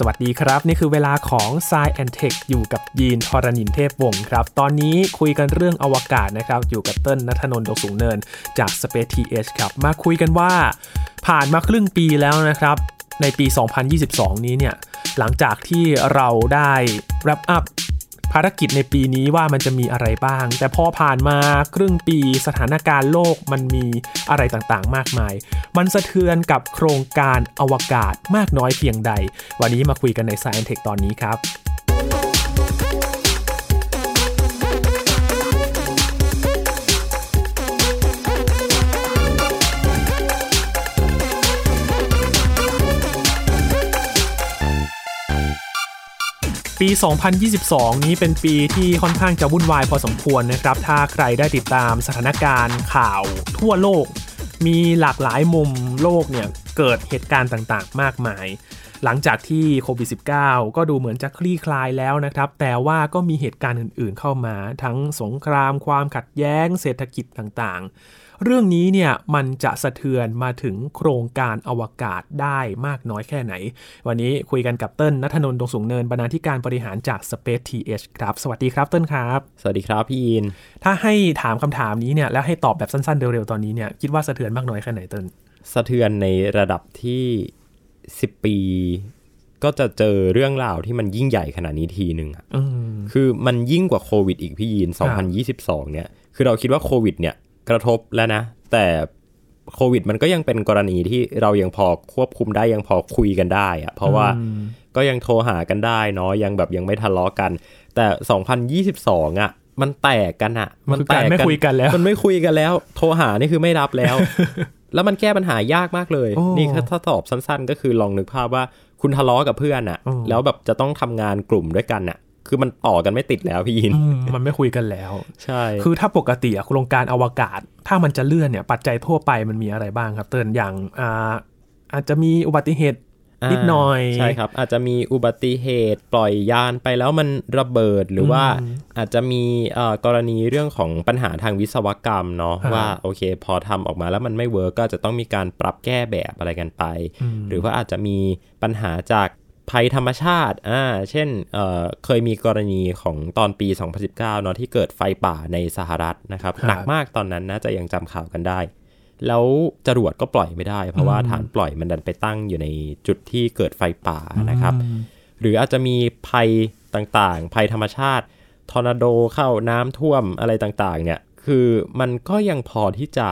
สวัสดีครับ นี่คือเวลาของ s ซแอนเทคอยู่กับยีนทรณินเทพวงศ์ครับ ตอนนี้คุยกันเรื่องอวกาศนะครับ อยู่กับเติ้ลนัทนนท์ดกสูงเนินจาก Space TH ครับ มาคุยกันว่า ผ่านมาครึ่งปีแล้วนะครับ ในปี 2022 นี้เนี่ย หลังจากที่เราได้ wrap up ารกิจในปีนี้ว่ามันจะมีอะไรบ้าง แต่พอผ่านมาครึ่งปีสถานการณ์โลกมันมีอะไรต่างๆ มากมาย มันสะเทือนกับโครงการอวกาศมากน้อยเพียงใด วันนี้มาคุยกันใน Science Tech ตอนนี้ครับ ปี 2022 นี้เป็นปีที่ค่อนข้างจะวุ่นวายพอสมควรนะครับ ถ้าใครได้ติดตามสถานการณ์ข่าวทั่วโลก มีหลากหลายมุมโลกเนี่ยเกิดเหตุการณ์ต่างๆ มากมาย หลังจากที่โควิด -19 ก็ดูเหมือนจะคลี่คลายแล้วนะครับ แต่ว่าก็มีเหตุการณ์อื่นๆเข้ามา ทั้งสงครามความขัดแย้ง เศรษฐกิจต่างๆ เรื่องนี้เนี่ยมันจะสะเทือนมาถึงโครงการอวกาศได้มากน้อยแค่ไหน วันนี้คุยกันกับเติ้ลนัทนนท์ดงสูงเนินบรรณาธิการบริหารจาก Space TH ครับ สวัสดีครับเติ้ลครับ สวัสดีครับพี่อิน ถ้าให้ถามคำถามนี้เนี่ยแล้วให้ตอบแบบสั้นๆ เร็วๆ ตอนนี้เนี่ยคิดว่าสะเทือนมากน้อยแค่ไหนเติ้ลสะเทือนในระดับที่ 10 ปีก็จะเจอเรื่องราวที่มันยิ่งใหญ่ขนาดนี้ทีหนึ่งอะอืมคือมันยิ่งกว่าโควิดอีกพี่ยินครับ2022 เนี่ย คือเราคิดว่าโควิดเนี่ย กระทบแล้วนะ แต่โควิดมันก็ยังเป็นกรณีที่เรายังพอควบคุมได้ยังพอคุยกันได้อะเพราะว่าอืมก็ยังโทรหากันได้เนาะยังแบบยังไม่ทะเลาะกัน แต่ 2022 อะ มันแตกกันอะมันคือการไม่คุยกันแล้ว มันไม่คุยกันแล้ว โทรหานี่คือไม่รับแล้ว แล้วมันแก้ปัญหายากมากเลยโอ้นี่ถ้าตอบสั้น ๆ ก็คือลองนึกภาพว่าคุณทะเลาะกับเพื่อนอะอืมแล้วแบบจะต้องทำงานกลุ่มด้วยกันอะ คือมันต่อกันไม่ติดแล้วพี่ยินอืมมันไม่คุยกันแล้ว ใช่ คือถ้าปกติอะโครงการอวกาศ ถ้ามันจะเลื่อนเนี่ยปัจจัยทั่วไปมันมีอะไรบ้างครับ เติ้ลอย่างอ่าอาจจะมีอุบัติเหตุนิดหน่อย ใช่ครับ อาจจะมีอุบัติเหตุปล่อยยานไปแล้วมันระเบิดหรือว่าอืมอาจจะมีเอ่อกรณีเรื่องของปัญหาทางวิศวกรรมเนาะฮะว่าโอเค พอทำออกมาแล้วมันไม่ work ก็จะต้องมีการปรับแก้แบบอะไรกันไปอืมหรือว่าอาจจะมีปัญหาจาก ภัยธรรมชาติ อ่า เช่นเอ่อเคยมีกรณีของตอนปี 2019เนาะที่เกิดไฟป่าในสหรัฐนะครับครับหนักมากตอนนั้นน่าจะยังจำข่าวกันได้ แล้วจรวดก็ปล่อยไม่ได้ เพราะว่าอืมฐานปล่อยมันดันไปตั้งอยู่ในจุดที่เกิดไฟป่านะครับอืมหรืออาจจะมีภัยต่างๆ ภัยธรรมชาติ ทอร์นาโดเข้าน้ำท่วมอะไรต่างๆ เนี่ย คือมันก็ยังพอที่จะ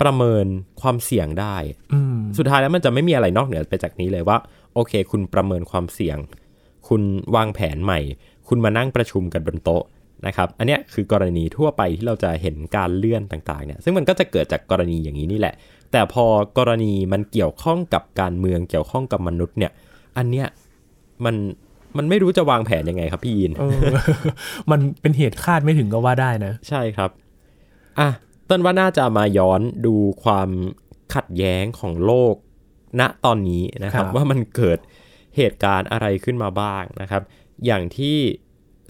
ประเมินความเสี่ยงได้อืมสุดท้ายแล้วมันจะไม่มีอะไรนอกเหนือไปจากนี้เลยว่า โอเค คุณประเมินความเสี่ยง คุณวางแผนใหม่ คุณมานั่งประชุมกันบนโต๊ะนะครับ อันเนี้ยคือกรณีทั่วไปที่เราจะเห็นการเลื่อนต่างๆเนี่ย ซึ่งมันก็จะเกิดจากกรณีอย่างนี้นี่แหละ แต่พอกรณีมันเกี่ยวข้องกับการเมืองเกี่ยวข้องกับมนุษย์เนี่ย อันเนี้ยมันมันไม่รู้จะวางแผนยังไงครับพี่ยินเออมันเป็นเหตุคาดไม่ถึงก็ว่าได้นะ ใช่ครับ อะต้นว่าน่าจะมาย้อนดูความขัดแย้งของโลก ณตอนนี้นะครับครับว่ามันเกิดเหตุการณ์อะไรขึ้นมาบ้างนะครับ อย่างที่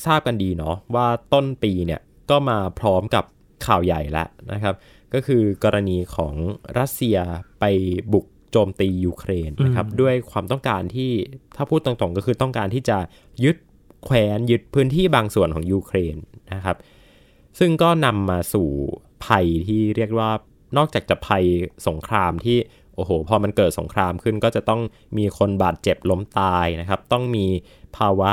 ทราบกันดีเนาะว่าต้นปีเนี่ยก็มาพร้อมกับข่าวใหญ่แล้วนะครับ ก็คือกรณีของรัสเซียไปบุกโจมตียูเครนนะครับอืมด้วยความต้องการที่ถ้าพูดตรงๆก็คือต้องการที่จะยึดแคว้นยึดพื้นที่บางส่วนของยูเครนนะครับ ซึ่งก็นำมาสู่ภัยที่เรียกว่านอกจากจะภัยสงครามที่ โอ้โห พอมันเกิดสงครามขึ้นก็จะต้องมีคนบาดเจ็บล้มตายนะครับ ต้องมีภาวะ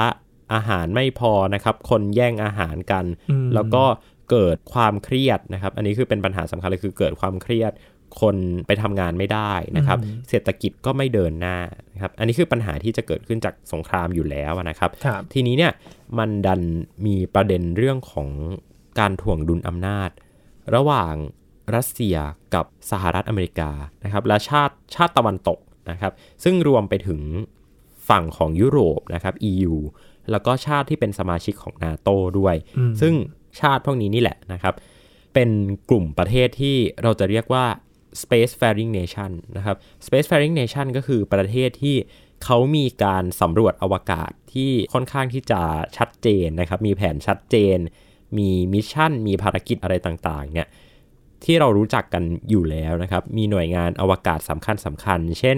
อาหารไม่พอนะครับ คนแย่งอาหารกันอืมแล้วก็เกิดความเครียดนะครับ อันนี้คือเป็นปัญหาสำคัญเลยคือเกิดความเครียด คนไปทำงานไม่ได้นะครับ เศรษฐกิจก็ไม่เดินหน้านะครับ อันนี้คือปัญหาที่จะเกิดขึ้นจากสงครามอยู่แล้วนะครับครับทีนี้เนี่ยมันดันมีประเด็นเรื่องของการถ่วงดุลอำนาจ ระหว่าง รัสเซียกับสหรัฐอเมริกานะครับและชาติชาติตะวันตกนะครับซึ่งรวมไปถึงฝั่งของยุโรปนะครับ EU แล้วก็ชาติที่เป็นสมาชิกของนาโตด้วยอืมซึ่งชาติพวกนี้นี่แหละนะครับ เป็นกลุ่มประเทศที่เราจะเรียกว่า space faring nation นะครับ space faring nation ก็คือประเทศที่เขามีการสำรวจอวกาศที่ค่อนข้างที่จะชัดเจนนะครับ มีแผนชัดเจน มี mission มีภารกิจอะไรต่างๆ เนี่ย ที่เรารู้จักกันอยู่แล้วนะครับ มีหน่วยงานอวกาศสำคัญสำคัญ เช่น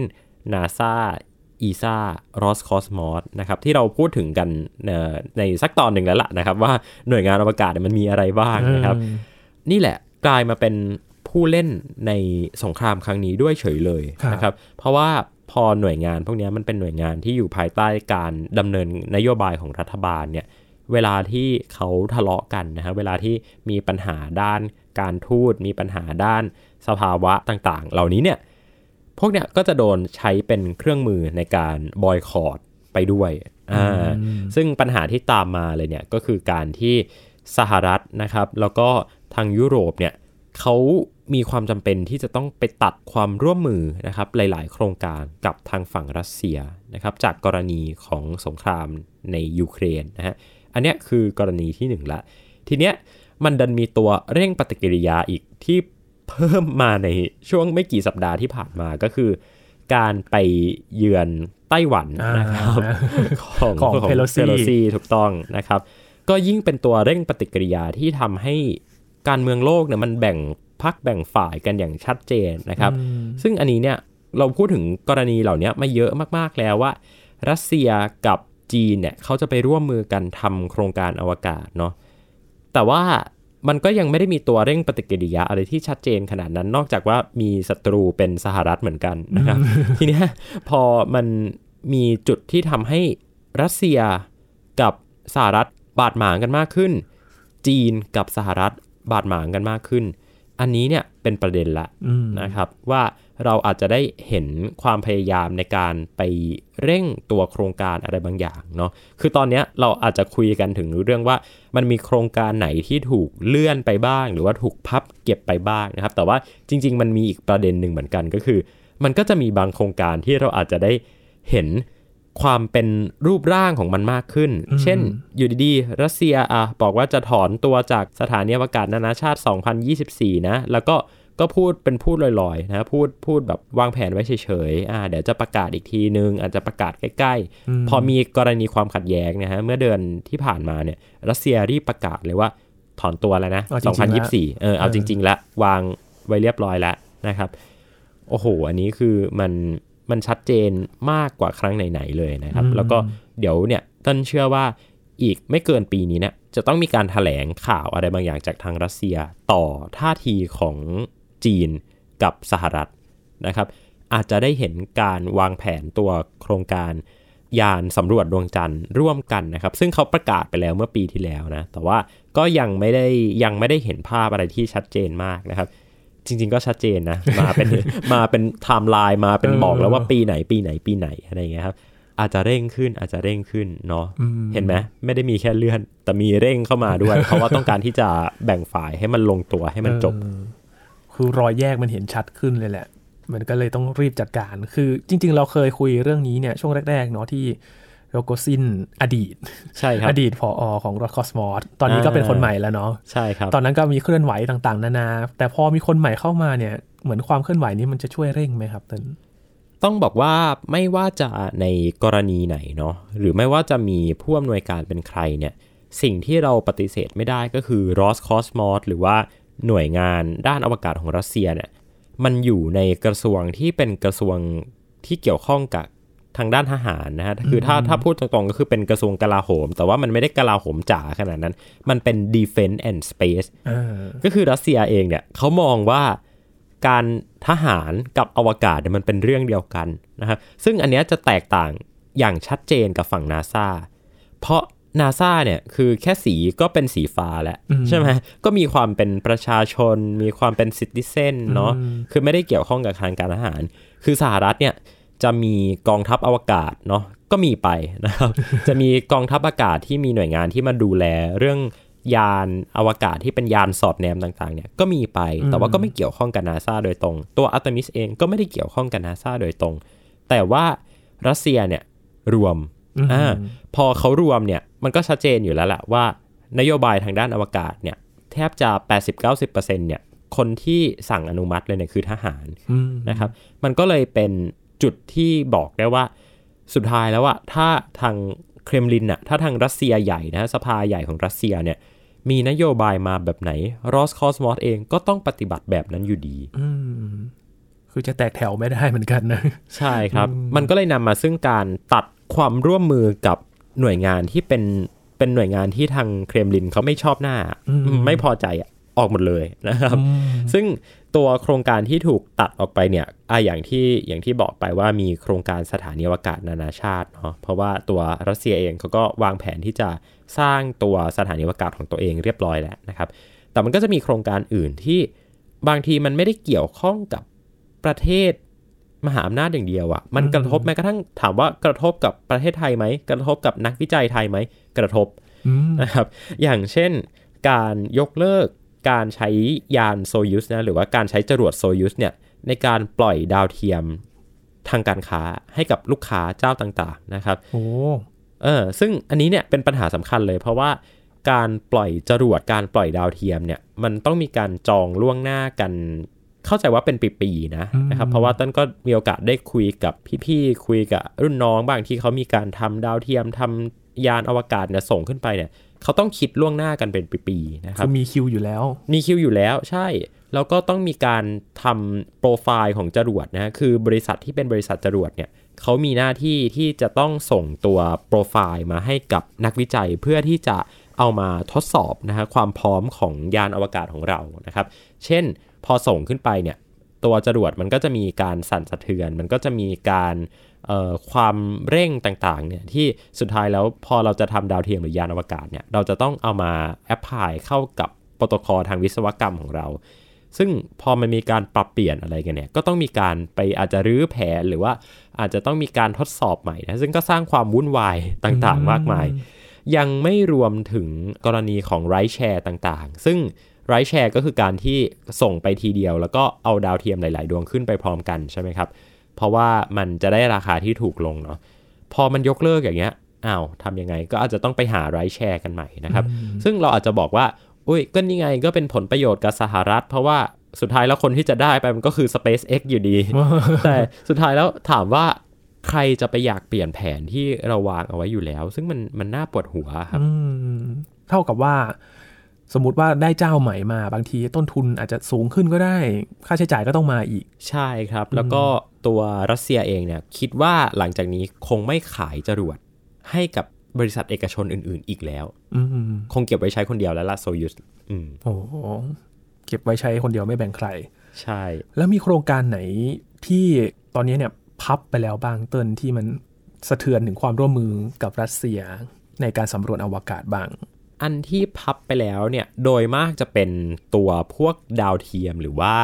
NASA ESA Roscosmos นะครับที่เราพูดถึงกันในสักตอนหนึ่งแล้วล่ะนะครับ ว่าหน่วยงานอวกาศมันมีอะไรบ้างนะครับ นี่แหละกลายมาเป็นผู้เล่นในสงครามครั้งนี้ด้วยเฉยเลยนะครับ เพราะว่าพอหน่วยงานพวกนี้มันเป็นหน่วยงานที่อยู่ภายใต้การดำเนินนโยบายของรัฐบาลเนี่ยเวลาที่เขาทะเลาะกันนะฮะเวลาที่มีปัญหาด้าน การทูตมีปัญหาด้านสภาวะต่างๆ เหล่านี้เนี่ยพวกเนี้ยก็จะโดนใช้เป็นเครื่องมือในการบอยคอรดไปด้วยอ่าซึ่งปัญหาที่ตามมาเลยเนี่ยก็คือการที่สหรัฐนะครับ แล้วก็ทางยุโรปเนี่ยเขามีความจำเป็นที่จะต้องไปตัดความร่วมมือนะครับหลาย ๆ โครงการกับทางฝั่งรัสเซียนะครับจากกรณีของสงครามในยูเครนนะฮะอันนี้คือกรณีที่หนึ่งละทีเนี้ย มันดันมีตัวเร่งปฏิกิริยาอีกที่เพิ่มมาในช่วงไม่กี่สัปดาห์ที่ผ่านมาก็คือ การไปเยือนไต้หวันนะครับ ของของเพโลซีถูกต้องนะครับ ก็ยิ่งเป็นตัวเร่งปฏิกิริยาที่ทำให้การเมืองโลกเนี่ยมันแบ่งพักแบ่งฝ่ายกันอย่างชัดเจนนะครับ ซึ่งอันนี้เนี่ยเราพูดถึงกรณีเหล่านี้มาเยอะมากๆแล้วว่า รัสเซียกับจีนเนี่ยเขาจะไปร่วมมือกันทำโครงการอวกาศเนาะ แต่ว่ามันก็ยังไม่ได้มีตัวเร่งปฏิกิริยาอะไรที่ชัดเจนขนาดนั้น นอกจากว่ามีศัตรูเป็นสหรัฐเหมือนกันนะครับ ทีนี้พอมันมีจุดที่ทำให้รัสเซียกับสหรัฐบาดหมางกันมากขึ้น จีนกับสหรัฐบาดหมางกันมากขึ้น อันนี้เนี่ยเป็นประเด็นละนะครับว่าเราอาจจะได้เห็นความพยายามในการไปเร่งตัวโครงการอะไรบางอย่างเนาะคือตอนนี้เราอาจจะคุยกันถึงเรื่องว่ามันมีโครงการไหนที่ถูกเลื่อนไปบ้าง หรือว่าถูกพับเก็บไปบ้างนะครับ แต่ว่าจริง ๆ มันมีอีกประเด็นหนึ่งเหมือนกันก็คือ มันก็จะมีบางโครงการที่เราอาจจะได้เห็น ความเป็นรูปร่างของมันมากขึ้น เช่น อยู่ดีๆ รัสเซียอะบอกว่าจะถอนตัวจากสถานีอวกาศนานาชาติ 2024 นะ แล้วก็ก็พูดเป็นพูดลอยๆนะ พูดพูดแบบวางแผนไว้เฉยๆ อ่า เดี๋ยวจะประกาศอีกทีนึง อาจจะประกาศใกล้ๆ พอมีกรณีความขัดแย้งนะฮะ เมื่อเดือนที่ผ่านมาเนี่ย รัสเซียรีบประกาศเลยว่าถอนตัวแล้วนะ 2024 เออ เอาจริงๆแล้ววางไว้เรียบร้อยแล้วนะครับ โอ้โห อันนี้คือมัน มันชัดเจนมากกว่าครั้งไหนๆเลยนะครับ แล้วก็เดี๋ยวเนี่ยต้นเชื่อว่าอีกไม่เกินปีนี้เนี่ยจะต้องมีการถแถลงข่าวอะไรบางอย่างจากทางรัสเซียต่อท่าทีของจีนกับสหรัฐนะครับ อาจจะได้เห็นการวางแผนตัวโครงการยานสำรวจดวงจันทร์ร่วมกันนะครับ ซึ่งเขาประกาศไปแล้วเมื่อปีที่แล้วนะ แต่ว่าก็ยังไม่ได้ยังไม่ได้เห็นภาพอะไรที่ชัดเจนมากนะครับ จริง ๆ ก็ชัดเจนนะ มาเป็นมาเป็นไทม์ไลน์มาเป็นบอกแล้วว่าปีไหนปีไหนปีไหนอะไรเงี้ยครับ อาจจะเร่งขึ้นอาจจะเร่งขึ้นเนาะเห็นไหมไม่ได้มีแค่เลื่อน แต่มีเร่งเข้ามาด้วย เพราะว่าต้องการที่จะแบ่งฝ่ายให้มันลงตัวให้มันจบ คือรอยแยกมันเห็นชัดขึ้นเลยแหละ มันก็เลยต้องรีบจัดการ คือจริง ๆ เราเคยคุยเรื่องนี้เนี่ยช่วงแรกๆเนาะที่ โรโกซินอดีต ใช่ครับ อดีตผออของรอสคอสมอสตอนนี้ก็เป็นคนใหม่แล้วเนาะใช่ครับ ตอนนั้นก็มีเคลื่อนไหวต่างๆ นานา แต่พอมีคนใหม่เข้ามาเนี่ย เหมือนความเคลื่อนไหวนี้มันจะช่วยเร่งไหมครับเต้นต้องบอกว่าไม่ว่าจะในกรณีไหนเนาะหรือไม่ว่าจะมีผู้อำนวยการเป็นใครเนี่ย สิ่งที่เราปฏิเสธไม่ได้ก็คือรอสคอสมอสหรือว่าหน่วยงานด้านอวกาศของรัสเซียเนี่ยมันอยู่ในกระทรวงที่เป็นกระทรวงที่เกี่ยวข้องกับ ทางด้านทหารนะฮะ คือถ้าถ้าพูดตรงๆก็คือเป็นกระทรวงกลาโหม แต่ว่ามันไม่ได้กลาโหมจ๋าขนาดนั้น มันเป็น defense and space ก็คือรัสเซียเองเนี่ยเขามองว่าการทหารกับอวกาศเนี่ยมันเป็นเรื่องเดียวกันนะครับซึ่งอันนี้จะแตกต่างอย่างชัดเจนกับฝั่งนาซาเพราะนาซาเนี่ยคือแค่สีก็เป็นสีฟ้าแล้วใช่ไหมก็มีความเป็นประชาชน มีความเป็นซิติเซนเนาะคือไม่ได้เกี่ยวข้องกับทางการทหาร คือสหรัฐเนี่ย จะมีกองทัพอวกาศเนาะก็มีไปนะครับ จะมีกองทัพอากาศที่มีหน่วยงานที่มาดูแลเรื่องยานอวกาศที่เป็นยานสอดแนมต่างๆเนี่ยก็มีไปแต่ว่าก็ไม่เกี่ยวข้องกับนาซาโดยตรง ตัวอัตมิสเองก็ไม่ได้เกี่ยวข้องกับนาซาโดยตรง แต่ว่ารัสเซียเนี่ยรวมอ่าพอเขารวมเนี่ยมันก็ชัดเจนอยู่แล้วแหละว่านโยบายทางด้านอวกาศเนี่ยแทบจะ 80-90%เนี่ยคนที่สั่งอนุมัติเลยเนี่ยคือทหารนะครับ มันก็เลยเป็น จุดที่บอกได้ว่าสุดท้ายแล้วว่าถ้าทางเครมลินอะถ้าทางรัสเซียใหญ่นะสภาใหญ่ของรัสเซียเนี่ยมีนโยบายมาแบบไหนรอสคอสมอสเองก็ต้องปฏิบัติแบบนั้นอยู่ดีคือจะแตกแถวไม่ได้เหมือนกันนะ ใช่ครับ มันก็เลยนำมาซึ่งการตัดความร่วมมือกับหน่วยงานที่เป็นเป็นหน่วยงานที่ทางเครมลินเขาไม่ชอบหน้าอืมไม่พอใจอะ ออกหมดเลยนะครับ ซึ่งตัวโครงการที่ถูกตัดออกไปเนี่ยอะอย่างที่อย่างที่บอกไปว่ามีโครงการสถานีอวกาศนานาชาติเนาะเพราะว่าตัวรัสเซียเองเขาก็วางแผนที่จะสร้างตัวสถานีอวกาศของตัวเองเรียบร้อยแล้วนะครับ แต่มันก็จะมีโครงการอื่นที่บางทีมันไม่ได้เกี่ยวข้องกับประเทศมหาอำนาจอย่างเดียวอะ่ะมันกระทบแม้กระทั่งถามว่ากระทบกับประเทศไทยไหมกระทบกับนักวิจัยไทยไหมกระทบอืมนะครับ อย่างเช่นการยกเลิก การใช้ยานโซยุสนะหรือว่าการใช้จรวดโซยุสเนี่ยในการปล่อยดาวเทียมทางการค้าให้กับลูกค้าเจ้าต่างๆนะครับโอ้เออซึ่งอันนี้เนี่ยเป็นปัญหาสำคัญเลย เพราะว่าการปล่อยจรวดการปล่อยดาวเทียมเนี่ยมันต้องมีการจองล่วงหน้ากัน เข้าใจว่าเป็นปีๆนะนะครับเพราะว่าต้นก็มีโอกาสได้คุยกับพี่ๆคุยกับรุ่นน้องบางที่เขามีการทำดาวเทียมทำยานอวกาศเนี่ยส่งขึ้นไปเนี่ย เขาต้องคิดล่วงหน้ากันเป็นปีๆนะครับคือมีคิวอยู่แล้ว มีคิวอยู่แล้วใช่ แล้วก็ต้องมีการทำโปรไฟล์ของจรวดนะคือบริษัทที่เป็นบริษัทจรวดเนี่ยเขามีหน้าที่ที่จะต้องส่งตัวโปรไฟล์มาให้กับนักวิจัยเพื่อที่จะเอามาทดสอบนะฮะความพร้อมของยานอวกาศของเรานะครับ เช่นพอส่งขึ้นไปเนี่ย ตัวจรวดมันก็จะมีการสั่นสะเทือน มันก็จะมีการเอ่อความเร่งต่างๆเนี่ยที่สุดท้ายแล้วพอเราจะทำดาวเทียมหรือยานอวกาศเนี่ยเราจะต้องเอามา apply เข้ากับโปรโตคอลทางวิศวกรรมของเรา ซึ่งพอมันมีการปรับเปลี่ยนอะไรกันเนี่ยก็ต้องมีการไปอาจจะรื้อแผนหรือว่าอาจจะต้องมีการทดสอบใหม่นะซึ่งก็สร้างความวุ่นวายต่างๆ มากมาย ยังไม่รวมถึงกรณีของไรแชร์ต่างๆ ซึ่ง ไรแชร์ก็คือการที่ส่งไปทีเดียว แล้วก็เอาดาวเทียมหลาย ๆ ดวงขึ้นไปพร้อมกันใช่ไหมครับ เพราะว่ามันจะได้ราคาที่ถูกลงเนาะพอมันยกเลิกอย่างเงี้ยอ้าวทำยังไงก็อาจจะต้องไปหาไรแชร์กันใหม่นะครับ ซึ่งเราอาจจะบอกว่าอุ้ยก็นี่ไงก็เป็นผลประโยชน์กับสหรัฐ เพราะว่าสุดท้ายแล้วคนที่จะได้ไปมันก็คือ SpaceX อยู่ดี แต่สุดท้ายแล้วถามว่าใครจะไปอยากเปลี่ยนแผนที่เราวางเอาไว้อยู่แล้ว ซึ่งมันมันน่าปวดหัวครับอืมเท่ากับว่า สมมติว่าได้เจ้าใหม่มาบางทีต้นทุนอาจจะสูงขึ้นก็ได้ ค่าใช้จ่ายก็ต้องมาอีก ใช่ครับ แล้วก็ตัวรัสเซียเองเนี่ยคิดว่าหลังจากนี้คงไม่ขายจรวดให้กับบริษัทเอกชนอื่น ๆ อีกแล้วอืมคงเก็บไว้ใช้คนเดียวแล้วล่ะโซยุสอืมโอ้โหเก็บไว้ใช้คนเดียวไม่แบ่งใคร ใช่ แล้วมีโครงการไหนที่ตอนนี้เนี่ยพับไปแล้วบ้างเตินที่มันสะเทือนถึงความร่วมมือกับรัสเซียในการสำรวจอวกาศบ้าง อันที่พับไปแล้วเนี่ยโดยมากจะเป็นตัวพวกดาวเทียมหรือว่า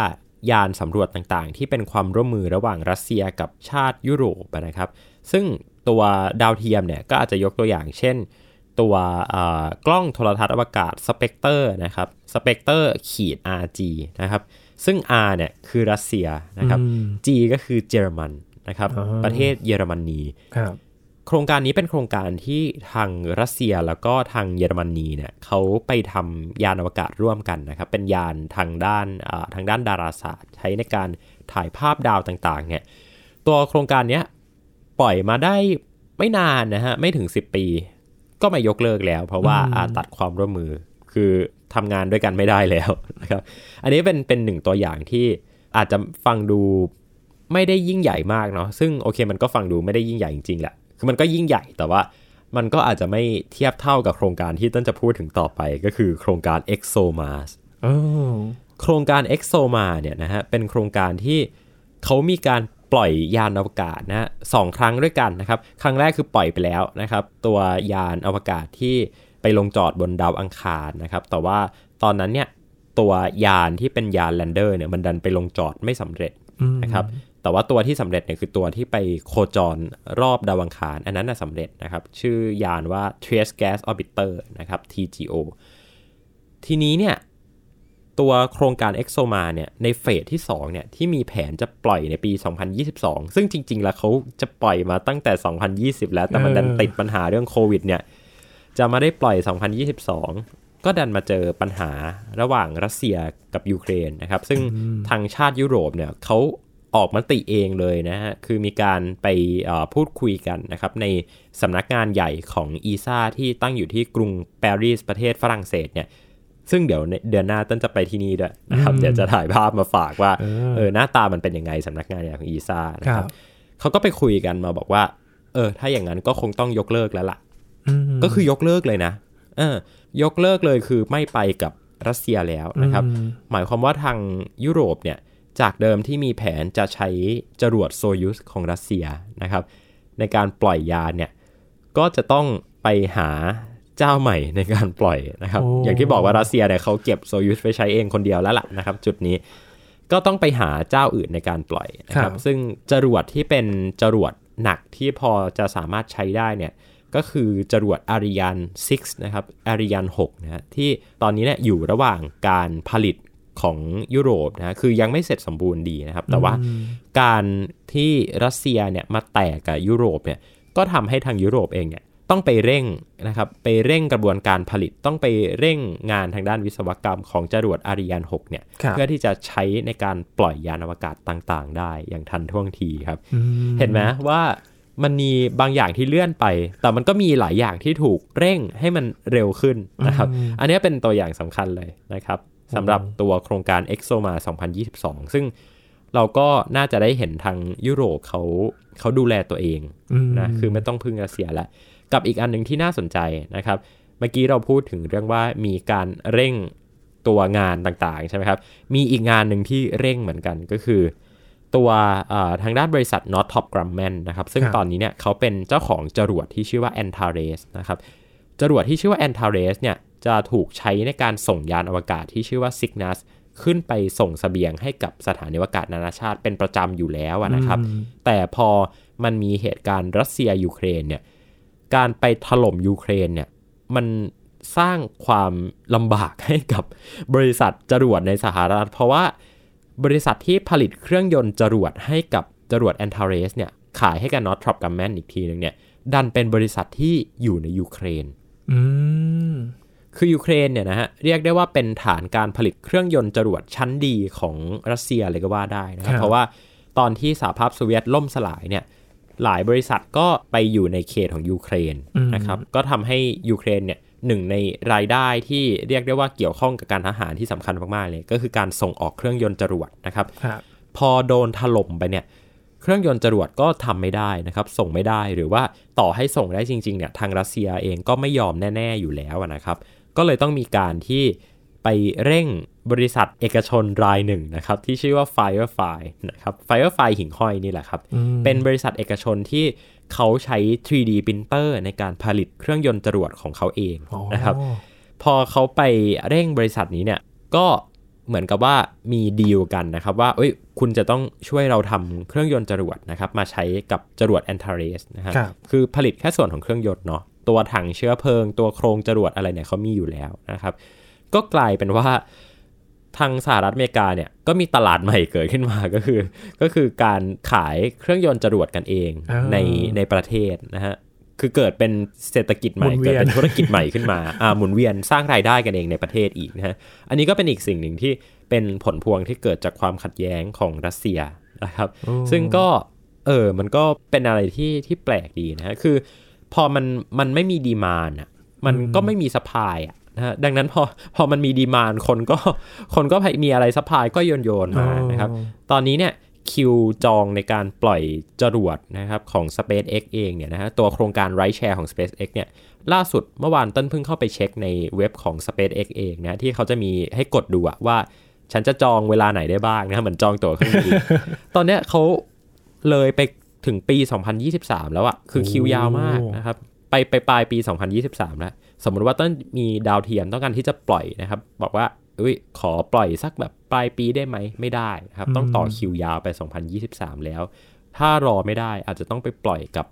ยานสำรวจต่างๆ ที่เป็นความร่วมมือระหว่างรัสเซียกับชาติยุโรปนะครับ ซึ่งตัวดาวเทียมเนี่ยก็อาจจะยกตัวอย่างเช่น ตัวเอ่อกล้องโทรทัศน์อวกาศสเปกเตอร์นะครับสเปกเตอร์ขีด RG นะครับ ซึ่ง R เนี่ยคือรัสเซียนะครับอืม G ก็คือเยอรมันนะครับอ่าประเทศเยอรมนีครับ โครงการนี้เป็นโครงการที่ทางรัสเซียแล้วก็ทางเยอรมนีเนี่ยเขาไปทำยานอวกาศร่วมกันนะครับ เป็นยานทางด้านอ่าทางด้านดาราศาสตร์ ใช้ในการถ่ายภาพดาวต่างๆเนี่ยตัวโครงการเนี้ยปล่อยมาได้ไม่นานนะฮะไม่ถึง 10 ปี ก็มายกเลิกแล้ว เพราะว่าอืมอาตัดความร่วมมือคือทำงานด้วยกันไม่ได้แล้วนะครับอันนี้เป็นเป็นหนึ่งตัวอย่างที่อาจจะฟังดูไม่ได้ยิ่งใหญ่มากเนาะซึ่งโอเคมันก็ฟังดูไม่ได้ยิ่งใหญ่จริงๆแหละ คือมันก็ยิ่งใหญ่แต่ว่ามันก็อาจจะไม่เทียบเท่ากับโครงการที่ต้นจะพูดถึงต่อไปก็คือโครงการ ExoMars เออโครงการ ExoMar เนี่ยนะฮะเป็นโครงการที่เขามีการปล่อยยานอวกาศนะฮะสองครั้งด้วยกันนะครับ ครั้งแรกคือปล่อยไปแล้วนะครับ ตัวยานอวกาศที่ไปลงจอดบนดาวอังคารนะครับ แต่ว่าตอนนั้นเนี่ยตัวยานที่เป็นยานแลนเดอร์เนี่ยมันดันไปลงจอดไม่สำเร็จอืมนะครับ แต่ว่าตัวที่สำเร็จเนี่ยคือตัวที่ไปโคจรรอบดาวอังคาร อันนั้นน่ะสำเร็จนะครับ ชื่อยานว่า Trace Gas Orbiter นะครับ TGO ทีนี้เนี่ยตัวโครงการ EXOMA เนี่ยในเฟสที่2เนี่ยที่มีแผนจะปล่อยในปี 2022 ซึ่งจริง ๆ แล้วเขาจะปล่อยมาตั้งแต่ 2020 แล้วแต่มันดันติดปัญหาเรื่องโควิดเนี่ยจะมาได้ปล่อย 2022 ก็ดันมาเจอปัญหาระหว่างรัสเซียกับยูเครนนะครับ ซึ่งทางชาติยุโรปเนี่ยเขา ออกมติเองเลยนะฮะ คือมีการไปเอ่อพูดคุยกันนะครับ ในสำนักงานใหญ่ของอีซาที่ตั้งอยู่ที่กรุงปารีสประเทศฝรั่งเศสเนี่ยซึ่งเดี๋ยวในเดือนหน้าต้นจะไปที่นี่ด้วยนะครับอืมเดี๋ยวจะถ่ายภาพมาฝากว่าเออเออหน้าตามันเป็นยังไงสำนักงานใหญ่ของอีซ่านะคครัรับบเขาก็ไปคุยกันมาบอกว่า เออ ถ้าอย่างนั้นก็คงต้องยกเลิกแล้วล่ะมก็คือยกเลิกเลยนะ เออ ยกเลิกเลยคือไม่ไปกับรัสเซียแล้วนะครับอืมหมายความว่าทางยุโรปเนี่ย จากเดิมที่มีแผนจะใช้จรวดโซยุสของรัสเซียนะครับ ในการปล่อยยานเนี่ย ก็จะต้องไปหาเจ้าใหม่ในการปล่อยนะครับโอ้อย่างที่บอกว่ารัสเซียเนี่ยเขาเก็บโซยุสไปใช้เองคนเดียวแล้วล่ะนะครับ จุดนี้ก็ต้องไปหาเจ้าอื่นในการปล่อยนะครับ ซึ่งจรวดที่เป็นจรวดหนักที่พอจะสามารถใช้ได้เนี่ยก็คือจรวดอาริยัน6นะครับอาริยัน6นะฮะที่ตอนนี้เนี่ยอยู่ระหว่างการผลิต ของยุโรปนะคือยังไม่เสร็จสมบูรณ์ดีนะครับ แต่ว่าการที่รัสเซียเนี่ยมาแตกกับยุโรปเนี่ยก็ทำให้ทางยุโรปเองเนี่ยต้องไปเร่งนะครับไปเร่งกระบวนการผลิตต้องไปเร่งงานทางด้านวิศวกรรมของจรวดอาริยัน6เนี่ยครับเพื่อที่จะใช้ในการปล่อยยานอวกาศต่างๆ ได้อย่างทันท่วงทีครับอืมเห็นไหมว่ามันมีบางอย่างที่เลื่อนไป แต่มันก็มีหลายอย่างที่ถูกเร่งให้มันเร็วขึ้นนะครับ อันนี้เป็นตัวอย่างสำคัญเลยนะครับ สำหรับตัวโครงการ EXOMA 2022 ซึ่งเราก็น่าจะได้เห็นทางยุโรปเขาเขาดูแลตัวเองมนะคือไม่ต้องพึ่งรัสเซียแล้วกับอีกอันหนึ่งที่น่าสนใจนะครับ เมื่อกี้เราพูดถึงเรื่องว่ามีการเร่งตัวงานต่างๆใช่ไหมครับ มีอีกงานหนึ่งที่เร่งเหมือนกันก็คือ ตัวเอ่อทางด้านบริษัท Northrop Grumman นะครับ ซึ่งครับตอนนี้เนี่ยเขาเป็นเจ้าของจรวดที่ชื่อว่า Antares นะครับจรวดที่ชื่อว่า Antares เนี่ย จะถูกใช้ในการส่งยานอวกาศที่ชื่อว่า Cygnus ขึ้นไปส่งเสบียงให้กับสถานีอวกาศนานาชาติเป็นประจำอยู่แล้วอะนะครับอืมแต่พอมันมีเหตุการณ์รัสเซียยูเครนเนี่ย การไปถล่มยูเครนเนี่ย มันสร้างความลำบากให้กับบริษัทจรวดในสหรัฐ เพราะว่าบริษัทที่ผลิตเครื่องยนต์จรวดให้กับจรวด a n t a r e s เนี่ย ขายให้กับ Northrop Grumman อีกทีหนึงเนี่ย ดันเป็นบริษัทที่อยู่ในยูเครนอืม คือยูเครนเนี่ยนะฮะเรียกได้ว่าเป็นฐานการผลิตเครื่องยนต์จรวดชั้นดีของรัสเซียเลยก็ว่าได้นะครัครับบเพราะว่าตอนที่สหภาพโซเวียตล่มสลายเนี่ยหลายบริษัทก็ไปอยู่ในเขตของยูเครนนะครับก็ทำให้ยูเครนเนี่ยหนึ่งในรายได้ที่เรียกได้ว่าเกี่ยวข้องกับการทหารที่สำคัญมากๆเลย ก็คือการส่งออกเครื่องยนต์จรวดนะครับครับพอโดนถล่มไปเนี่ยเครื่องยนต์จรวดก็ทำไม่ได้นะครับส่งไม่ได้หรือว่าต่อให้ส่งได้จริงๆเนี่ยทางรัสเซียเองก็ไม่ยอมแน่ ๆอยู่แล้วอะนะครับ ก็เลยต้องมีการที่ไปเร่งบริษัทเอกชนรายหนึ่งนะครับที่ชื่อว่า Firefly นะครับ Firefly หิ่งห้อยนี่แหละครับอืมเป็นบริษัทเอกชนที่เขาใช้ 3D printer ในการผลิตเครื่องยนต์จรวดของเขาเองอ๋อนะครับ พอเขาไปเร่งบริษัทนี้เนี่ยก็เหมือนกับว่ามีดีลกันนะครับว่าเอ้ยคุณจะต้องช่วยเราทำเครื่องยนต์จรวดนะครับมาใช้กับจรวด a n t a r e s นะฮะครับคือผลิตแค่ส่วนของเครื่องยนต์เนาะ ตัวถังเชื้อเพลิง ตัวโครงจรวดอะไรเนี่ยเขามีอยู่แล้วนะครับ ก็กลายเป็นว่าทางสหรัฐอเมริกาเนี่ยก็มีตลาดใหม่เกิดขึ้นมาก็คือ ก็คือการขายเครื่องยนต์จรวดกันเองอ่าในในประเทศนะฮะคือเกิดเป็นเศรษฐกิจใหม่หมุนเวีเกิดยนเป็นธุรกิจใหม่ขึ้นมาอ่าหมุนเวียนสร้างรายได้กันเองในประเทศอีกนะฮะอันนี้ก็เป็นอีกสิ่งหนึ่งที่เป็นผลพวงที่เกิดจากความขัดแย้งของรัสเซียนะครับโอ้ซึ่งก็เออมันก็เป็นอะไรที่ที่แปลกดีนะฮะคือ พอมันมันไม่มีดีมานอะมันก็ไม่มีสปายอะนะฮะดังนั้นพอพอมันมีดีมานคนก็คนก็มีอะไรสปายก็โยนโยนๆมานะครับ ตอนนี้เนี่ยคิวจองในการปล่อยจรวดนะครับของ SpaceX เองเนี่ยนะฮะตัวโครงการ Ride Share ของ SpaceX เนี่ยล่าสุดเมื่อวานต้นเพิ่งเข้าไปเช็คในเว็บของ SpaceX เองนะที่เขาจะมีให้กดดูอะว่าฉันจะจองเวลาไหนได้บ้างนะเหมือนจองตั๋วเครื่องบินตอนเนี้ยเขาเลยไป ถึงปี 2023 แล้วอะคือคิวยาวมากนะครับไปไปปลายปี 2023 แล้ว สมมติว่าต้นมีดาวเทียมต้องการที่จะปล่อยนะครับ บอกว่าอุ้ยขอปล่อยสักแบบปลายปีได้ไหมไม่ได้นะครับ ต้องต่อคิวยาวไป 2023 แล้ว ถ้ารอไม่ได้อาจจะต้องไปปล่อยกับ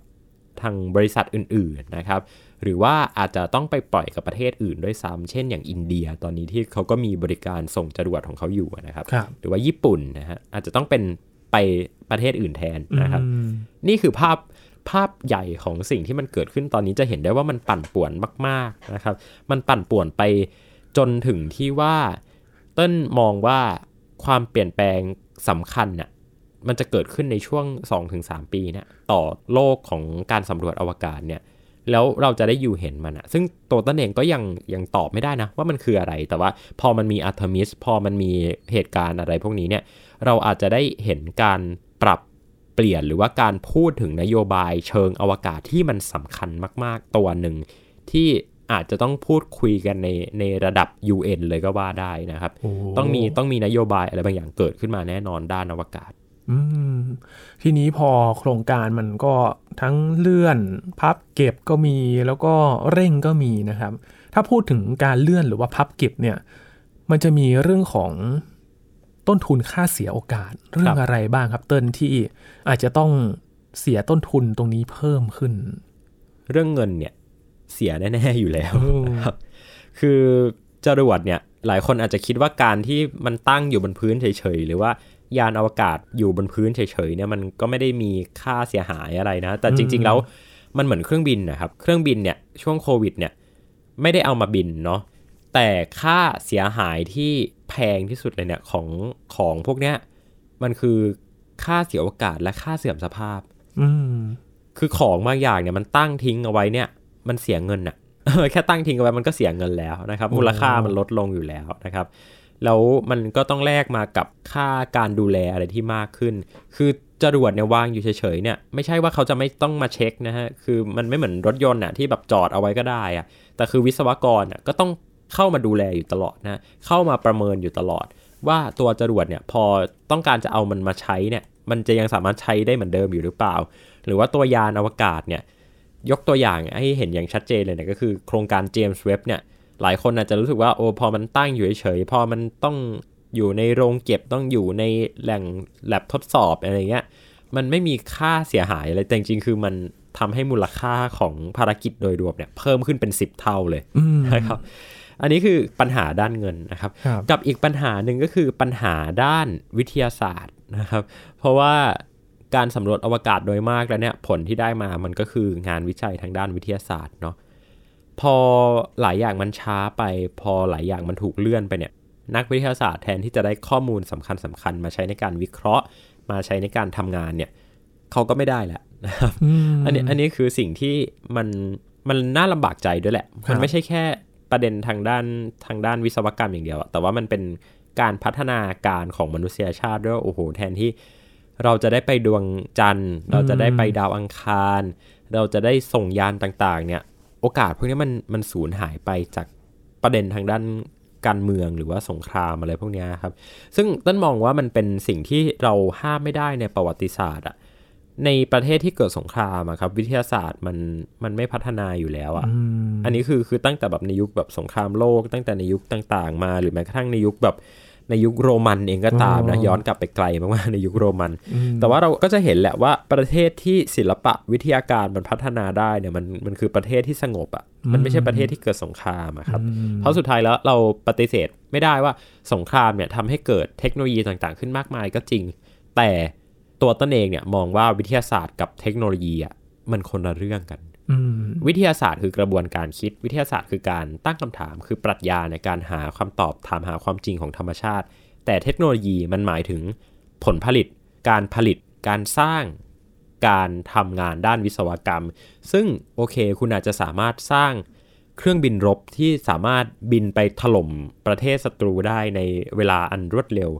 ทางบริษัทอื่นๆนะครับ หรือว่าอาจจะต้องไปปล่อยกับประเทศอื่นด้วยซ้ำเช่นอย่างอินเดียตอนนี้ที่เขาก็มีบริการส่งจรวดของเขาอยู่นะครับครับหรือว่าญี่ปุ่นนะฮะอาจจะต้องเป็น ไปประเทศอื่นแทนนะครับอืมนี่คือภาพภาพใหญ่ของสิ่งที่มันเกิดขึ้นตอนนี้จะเห็นได้ว่ามันปั่นป่วนมาก ๆนะครับ มันปั่นป่วนไปจนถึงที่ว่าเต้นมองว่าความเปลี่ยนแปลงสำคัญน่ะมันจะเกิดขึ้นในช่วง 2-3 ปีเนี่ยต่อโลกของการสำรวจอวกาศเนี่ย แล้วเราจะได้อยู่เห็นมันอะซึ่งตัวต้นเองก็ยังยังตอบไม่ได้นะ ว่ามันคืออะไร แต่ว่าพอมันมีอาร์เทมิสพอมันมีเหตุการณ์อะไรพวกนี้เนี่ย เราอาจจะได้เห็นการปรับเปลี่ยนหรือว่าการพูดถึงนโยบายเชิงอวกาศที่มันสำคัญมาก ๆ ตัวหนึ่งที่อาจจะต้องพูดคุยกันในในระดับ UN เลยก็ว่าได้นะครับโอ้ต้องมีต้องมีนโยบายอะไรบางอย่างเกิดขึ้นมาแน่นอนด้านอวกาศอืม ทีนี้พอโครงการมันก็ทั้งเลื่อนพับเก็บก็มีแล้วก็เร่งก็มีนะครับ ถ้าพูดถึงการเลื่อนหรือว่าพับเก็บเนี่ย มันจะมีเรื่องของต้นทุนค่าเสียโอกาส เรื่องอะไรบ้างครับเติ้ลที่อาจจะต้องเสียต้นทุนตรงนี้เพิ่มขึ้น เรื่องเงินเนี่ยเสียแน่ๆอยู่แล้วอืมนะครับคือจรวดเนี่ยหลายคนอาจจะคิดว่าการที่มันตั้งอยู่บนพื้นเฉยๆ หรือว่า ยานอวกาศอยู่บนพื้นเฉยๆเนี่ยมันก็ไม่ได้มีค่าเสียหายอะไรนะ แต่จริง ๆ แล้วมันเหมือนเครื่องบินนะครับ เครื่องบินเนี่ยช่วงโควิดเนี่ยไม่ได้เอามาบินเนาะแต่ค่าเสียหายที่แพงที่สุดเลยเนี่ยของของพวกเนี้ยมันคือค่าเสียโอกาสและค่าเสื่อมสภาพ อืมคือของบางอย่างเนี่ยมันตั้งทิ้งเอาไว้เนี่ย มันเสียเงินอะแค่ตั้งทิ้งเอาไว้มันก็เสียเงินแล้วนะครับโอ้มูลค่ามันลดลงอยู่แล้วนะครับ แล้วมันก็ต้องแลกมากับค่าการดูแลอะไรที่มากขึ้น คือจรวดเนี่ยวางอยู่เฉยๆเนี่ยไม่ใช่ว่าเขาจะไม่ต้องมาเช็คนะฮะ คือมันไม่เหมือนรถยนต์อะที่แบบจอดเอาไว้ก็ได้อะแต่คือวิศวกรก็ต้องเข้ามาดูแลอยู่ตลอดนะ เข้ามาประเมินอยู่ตลอด ว่าตัวจรวดเนี่ยพอต้องการจะเอามันมาใช้เนี่ยมันจะยังสามารถใช้ได้เหมือนเดิมอยู่หรือเปล่า หรือว่าตัวยานอวกาศเนี่ยยกตัวอย่างให้เห็นอย่างชัดเจนเลยเนี่ยก็คือโครงการเจมส์เว็บเนี่ย หลายคนอาจจะรู้สึกว่าโอ้พอมันตั้งอยู่เฉยๆพอมันต้องอยู่ในโรงเก็บต้องอยู่ในแหล่งแลบทดสอบอะไรเงี้ยมันไม่มีค่าเสียหายอะไรแต่จริงๆคือมันทำให้มูลค่าของภารกิจโดยรวมเนี่ยเพิ่มขึ้นเป็น 10 เท่าเลยอืมนะครับอันนี้คือปัญหาด้านเงินนะครับครับกับอีกปัญหาหนึ่งก็คือปัญหาด้านวิทยาศาสตร์นะครับ เพราะว่าการสำรวจอวกาศโดยมากแล้วเนี่ยผลที่ได้มามันก็คืองานวิจัยทางด้านวิทยาศาสตร์เนาะ พอหลายอย่างมันช้าไป พอหลายอย่างมันถูกเลื่อนไปเนี่ย นักวิทยาศาสตร์แทนที่จะได้ข้อมูลสำคัญสคัญๆมาใช้ในการวิเคราะห์ มาใช้ในการทำงานเนี่ยเขาก็ไม่ได้แหละนะครับอืมอันนี้อันนี้คือสิ่งที่มันมันน่าลำบากใจด้วยแหละครับมันไม่ใช่แค่ประเด็นทางด้านทางด้านวิศวกรรมอย่างเดียวอะแต่ว่ามันเป็นการพัฒนาการของมนุษยชาติด้วยว่าโอ้โหแทนที่เราจะได้ไปดวงจันทร์ เราจะได้ไปดาวอังคาร เราจะได้ส่งยานต่างๆ เนี่ย โอกาสพวกนี้มันมันสูญหายไปจากประเด็นทางด้านการเมืองหรือว่าสงครามอะไรพวกเนี้ยครับ ซึ่งต้นมองว่ามันเป็นสิ่งที่เราห้ามไม่ได้ในประวัติศาสตร์อะในประเทศที่เกิดสงครามอะครับ วิทยาศาสตร์มันมันไม่พัฒนาอยู่แล้วอะอืมอันนี้คือคือตั้งแต่แบบในยุคแบบสงครามโลก ตั้งแต่ในยุคต่าง ๆ มา หรือแม้กระทั่งในยุคแบบ ในยุคโรมันเองก็ตามนะอ๋อย้อนกลับไปไกลมากๆในยุคโรมันอืมแต่ว่าเราก็จะเห็นแหละว่าประเทศที่ศิลปะวิทยาการมันพัฒนาได้เนี่ยมันมันคือประเทศที่สงบอะ่ะมันไม่ใช่ประเทศที่เกิดสงครามอะครับอืมเพราะสุดท้ายแล้วเราปฏิเสธไม่ได้ว่าสงครามเนี่ยทำให้เกิดเทคโนโลยีต่างๆ ขึ้นมากมายก็จริง แต่ตัวตนเองเนี่ยมองว่าวิทยาศาสตร์กับเทคโนโลยีอะ่ะมันคนละเรื่องกันอืม วิทยาศาสตร์คือกระบวนการคิด วิทยาศาสตร์คือการตั้งคำถาม คือปรัชญาในการหาคำตอบถามหาความจริงของธรรมชาติ แต่เทคโนโลยีมันหมายถึงผลผลิต การผลิต การสร้าง การทำงานด้านวิศวกรรม ซึ่งโอเค คุณอาจจะสามารถสร้างเครื่องบินรบที่สามารถบินไปถล่มประเทศศัตรูได้ในเวลาอันรวดเร็ว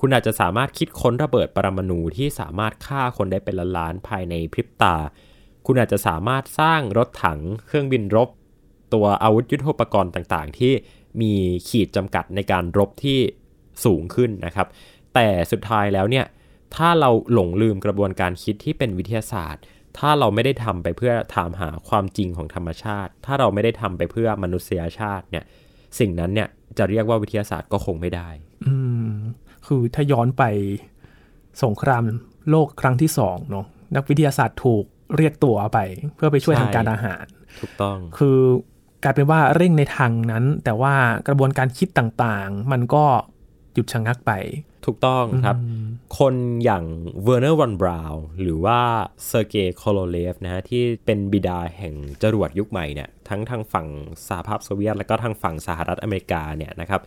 คุณอาจจะสามารถคิดค้นระเบิดปรมาณูที่สามารถฆ่าคนได้เป็นล้านๆภายในพริบตา คุณอาจจะสามารถสร้างรถถังเครื่องบินรบ ตัวอาวุธยุทโธปกรณ์ต่างๆ ที่มีขีดจำกัดในการรบที่สูงขึ้นนะครับ แต่สุดท้ายแล้วเนี่ยถ้าเราหลงลืมกระบวนการคิดที่เป็นวิทยาศาสตร์ ถ้าเราไม่ได้ทำไปเพื่อถามหาความจริงของธรรมชาติ ถ้าเราไม่ได้ทำไปเพื่อมนุษยชาติเนี่ยสิ่งนั้นเนี่ยจะเรียกว่าวิทยาศาสตร์ก็คงไม่ได้ อืม คือถ้าย้อนไปสงครามโลกครั้งที่สองเนาะนักวิทยาศาสตร์ถูก เรียกตัวไป เพื่อไปช่วยใช่ทางการอาหาร ถูกต้อง คือกลายเป็นว่าเร่งในทางนั้น แต่ว่ากระบวนการคิดต่างๆ มันก็หยุดชะงักไป ถูกต้องครับ คนอย่างเวอร์เนอร์วอนบราวน์หรือว่าเซอร์เกย์โคโรเลฟนะฮะที่เป็นบิดาแห่งจรวดยุคใหม่เนี่ยทั้งทางฝั่งสหภาพโซเวียต และก็ทางฝั่งสหรัฐอเมริกาเนี่ยนะครับ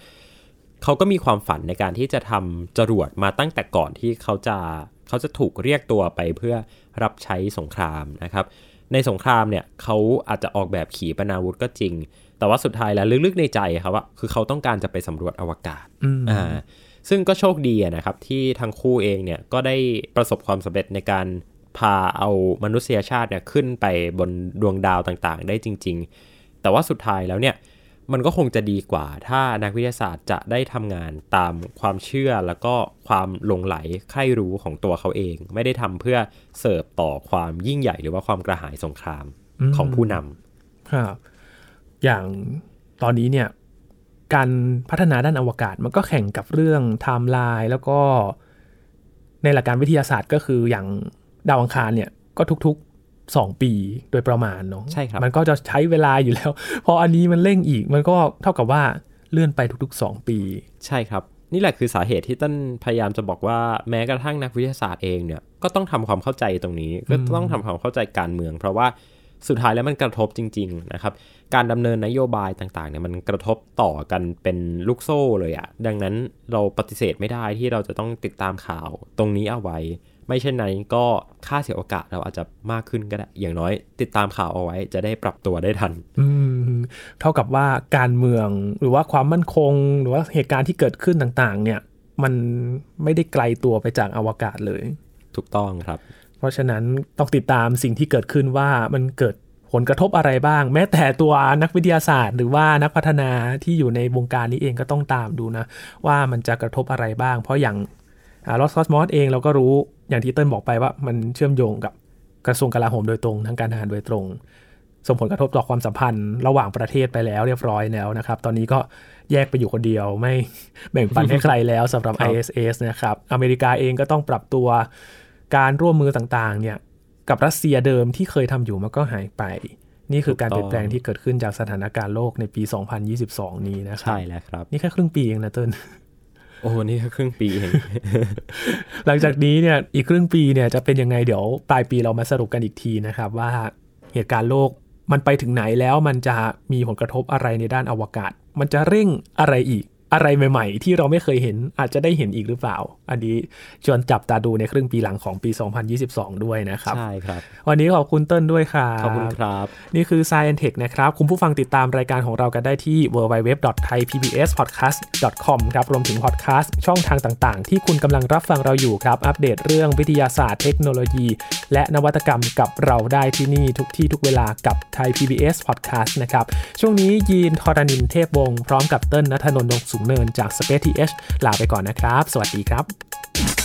เขาก็มีความฝันในการที่จะทำจรวดมาตั้งแต่ก่อนที่เขาจะ เขาจะถูกเรียกตัวไปเพื่อรับใช้สงครามนะครับในสงครามเนี่ยเขาอาจจะออกแบบขีปนาวุธก็จริง แต่ว่าสุดท้ายแล้วลึกๆในใจครับว่าคือเขาต้องการจะไปสำรวจอวกาศอืมอ่าซึ่งก็โชคดีอะนะครับที่ทั้งคู่เองเนี่ยก็ได้ประสบความสำเร็จในการพาเอามนุษยชาติเนี่ยขึ้นไปบนดวงดาวต่างๆ ได้จริง ๆ แต่ว่าสุดท้ายแล้วเนี่ย มันก็คงจะดีกว่า ถ้านักวิทยาศาสตร์จะได้ทำงานตามความเชื่อแล้วก็ความหลงไหลใคร่รู้ของตัวเขาเอง ไม่ได้ทำเพื่อเสิร์ฟต่อความยิ่งใหญ่หรือว่าความกระหายสงครามของผู้นำครับ อย่างตอนนี้เนี่ย การพัฒนาด้านอวกาศมันก็แข่งกับเรื่องไทม์ไลน์แล้วก็ในหลักการวิทยาศาสตร์ก็คืออย่างดาวอังคารเนี่ยก็ทุกๆ 2 ปีโดยประมาณเนาะใช่ครับมันก็จะใช้เวลาอยู่แล้ว พออันนี้มันเร่งอีกมันก็เท่ากับว่าเลื่อนไปทุก ๆ 2 ปี ใช่ครับ นี่แหละคือสาเหตุที่ต้นพยายามจะบอกว่าแม้กระทั่งนักวิทยาศาสตร์เองเนี่ยก็ต้องทำความเข้าใจตรงนี้ ก็ต้องทำความเข้าใจการเมือง เพราะว่าสุดท้ายแล้วมันกระทบจริง ๆ นะครับ การดำเนินนโยบายต่างๆเนี่ยมันกระทบต่อกันเป็นลูกโซ่เลยอะดังนั้นเราปฏิเสธไม่ได้ที่เราจะต้องติดตามข่าวตรงนี้เอาไว้ ไม่เช่นนั้นก็ค่าเสียโอกาสเราอาจจะมากขึ้นก็ได้ อย่างน้อยติดตามข่าวเอาไว้จะได้ปรับตัวได้ทัน อืม เท่ากับว่าการเมืองหรือว่าความมั่นคง หรือว่าเหตุการณ์ที่เกิดขึ้นต่างๆ เนี่ย มันไม่ได้ไกลตัวไปจากอวกาศเลย ถูกต้องครับ เพราะฉะนั้นต้องติดตามสิ่งที่เกิดขึ้นว่ามันเกิดผลกระทบอะไรบ้าง แม้แต่ตัวนักวิทยาศาสตร์ หรือว่านักพัฒนาที่อยู่ในวงการนี้เองก็ต้องตามดูนะ ว่ามันจะกระทบอะไรบ้าง เพราะอย่าง ลอสคอสมอสเองเราก็รู้อย่างที่เติ้ลบอกไปว่ามันเชื่อมโยงกับกระทรวงกลาโหมโดยตรงทางการทหารโดยตรง ส่งผลกระทบต่อความสัมพันธ์ระหว่างประเทศไปแล้วเรียบร้อยแล้วนะครับ ตอนนี้ก็แยกไปอยู่คนเดียวไม่แบ่งปันให้ใครแล้วสำหรับครับ ISS นะครับอเมริกาเองก็ต้องปรับตัวการร่วมมือต่างๆเนี่ยกับรัสเซียเดิมที่เคยทำอยู่มันก็หายไป นี่คือการเปลี่ยนแปลงที่เกิดขึ้นจากสถานการณ์โลกในปี 2022 นี้นะครัใช่แล้วครับ นี่แค่ครึ่งปีเองนะเติ้ล โอ้นี่แค่ครึ่งปีเองหลังจากนี้เนี่ยอีกครึ่งปีเนี่ยจะเป็นยังไงเดี๋ยวปลายปีเรามาสรุปกันอีกทีนะครับ ว่าเหตุการณ์โลกมันไปถึงไหนแล้วมันจะมีผลกระทบอะไรในด้านอวกาศ มันจะเร่งอะไรอีก อะไรใหม่ๆ ที่เราไม่เคยเห็นอาจจะได้เห็นอีกหรือเปล่า อันนี้ชวนจับตาดูในครึ่งปีหลังของปี 2022 ด้วยนะครับ ใช่ครับ วันนี้ขอบคุณเติ้ลด้วยค่ะขอบคุณครับ นี่คือ Science Tech นะครับ คุณผู้ฟังติดตามรายการของเรากันได้ที่ www.thaipbspodcast.com ครับรวมถึงพอดแคสต์ช่องทางต่างๆ ที่คุณกำลังรับฟังเราอยู่ครับ อัปเดตเรื่องวิทยาศาสตร์เทคโนโลยี และนวัตกรรมกับเราได้ที่นี่ทุกที่ทุกเวลากับ Thai PBS Podcast นะครับช่วงนี้ยีนทอรานินเทพวงศ์พร้อมกับเติ้ลนัทนนท์ดงสูงเนินจาก Space TH ลาไปก่อนนะครับ สวัสดีครับ